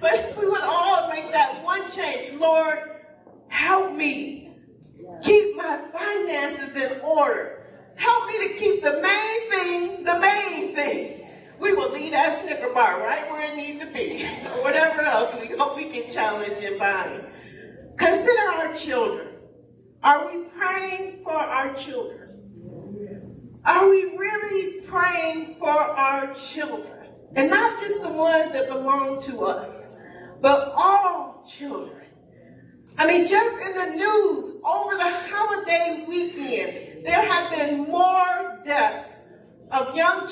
but if we would all make that one change, Lord, help me keep my finances in order. Help me to keep the main thing the main thing. We will leave that Snicker bar right where it needs to be, or whatever else we hope we can challenge your body. Consider our children. Are we praying for our children? Are we really praying for our children? And not just the ones that belong to us, but all children. I mean, just in the news over the holiday weekend, there have been more deaths of young